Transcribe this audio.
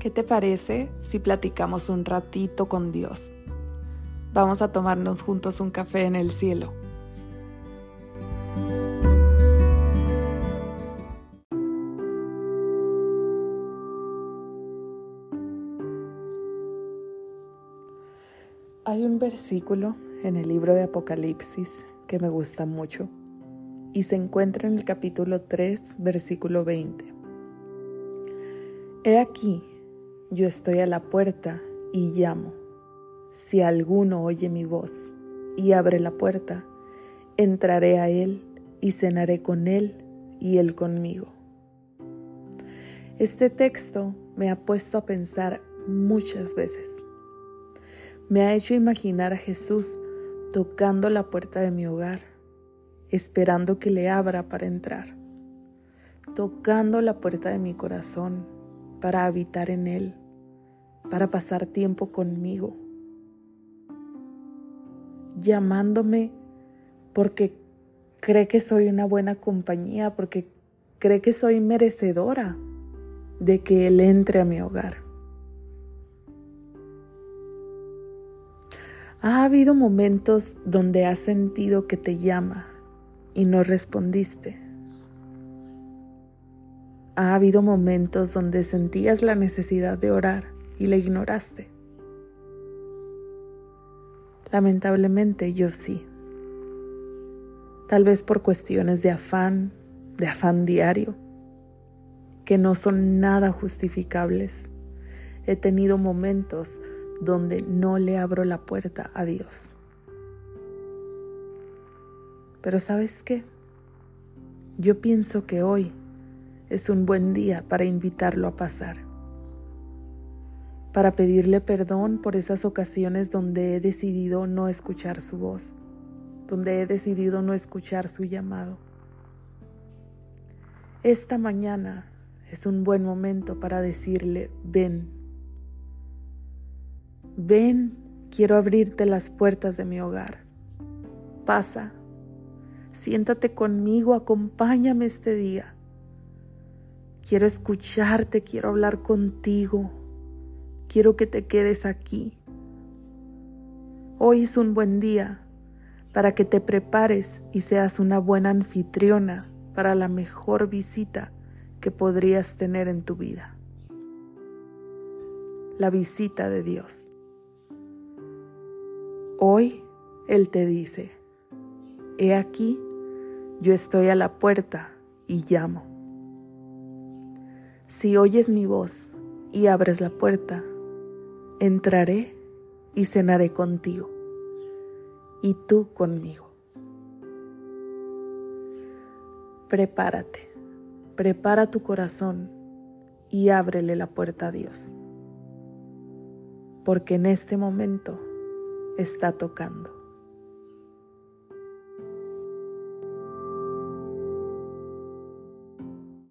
¿Qué te parece si platicamos un ratito con Dios? Vamos a tomarnos juntos un café en el cielo. Hay un versículo en el libro de Apocalipsis que me gusta mucho y se encuentra en el capítulo 3, versículo 20. He aquí, yo estoy a la puerta y llamo. Si alguno oye mi voz y abre la puerta, entraré a él y cenaré con él y él conmigo. Este texto me ha puesto a pensar muchas veces me ha hecho imaginar a Jesús tocando la puerta de mi hogar, esperando que le abra para entrar, tocando la puerta de mi corazón para habitar en él, para pasar tiempo conmigo, llamándome porque cree que soy una buena compañía, porque cree que soy merecedora de que Él entre a mi hogar. ¿Ha habido momentos donde has sentido que te llama y no respondiste? ¿Ha habido momentos donde sentías la necesidad de orar y le ignoraste? Lamentablemente yo sí. Tal vez por cuestiones de afán, de afán diario, que no son nada justificables. He tenido momentos donde no le abro la puerta a Dios. Pero sabes qué? Yo pienso que hoy es un buen día para invitarlo a pasar, para pedirle perdón por esas ocasiones donde he decidido no escuchar su voz, donde he decidido no escuchar su llamado. Esta mañana es un buen momento para decirle, ven, Ven, quiero abrirte las puertas de mi hogar. Pasa, siéntate conmigo, acompáñame este día. Quiero escucharte, quiero hablar contigo. Quiero que te quedes aquí. Hoy es un buen día para que te prepares y seas una buena anfitriona para la mejor visita que podrías tener en tu vida. La visita de Dios. Hoy Él te dice, he aquí, yo estoy a la puerta y llamo. Si oyes mi voz y abres la puerta, entraré y cenaré contigo, y tú conmigo. Prepárate, prepara tu corazón y ábrele la puerta a Dios, porque en este momento está tocando.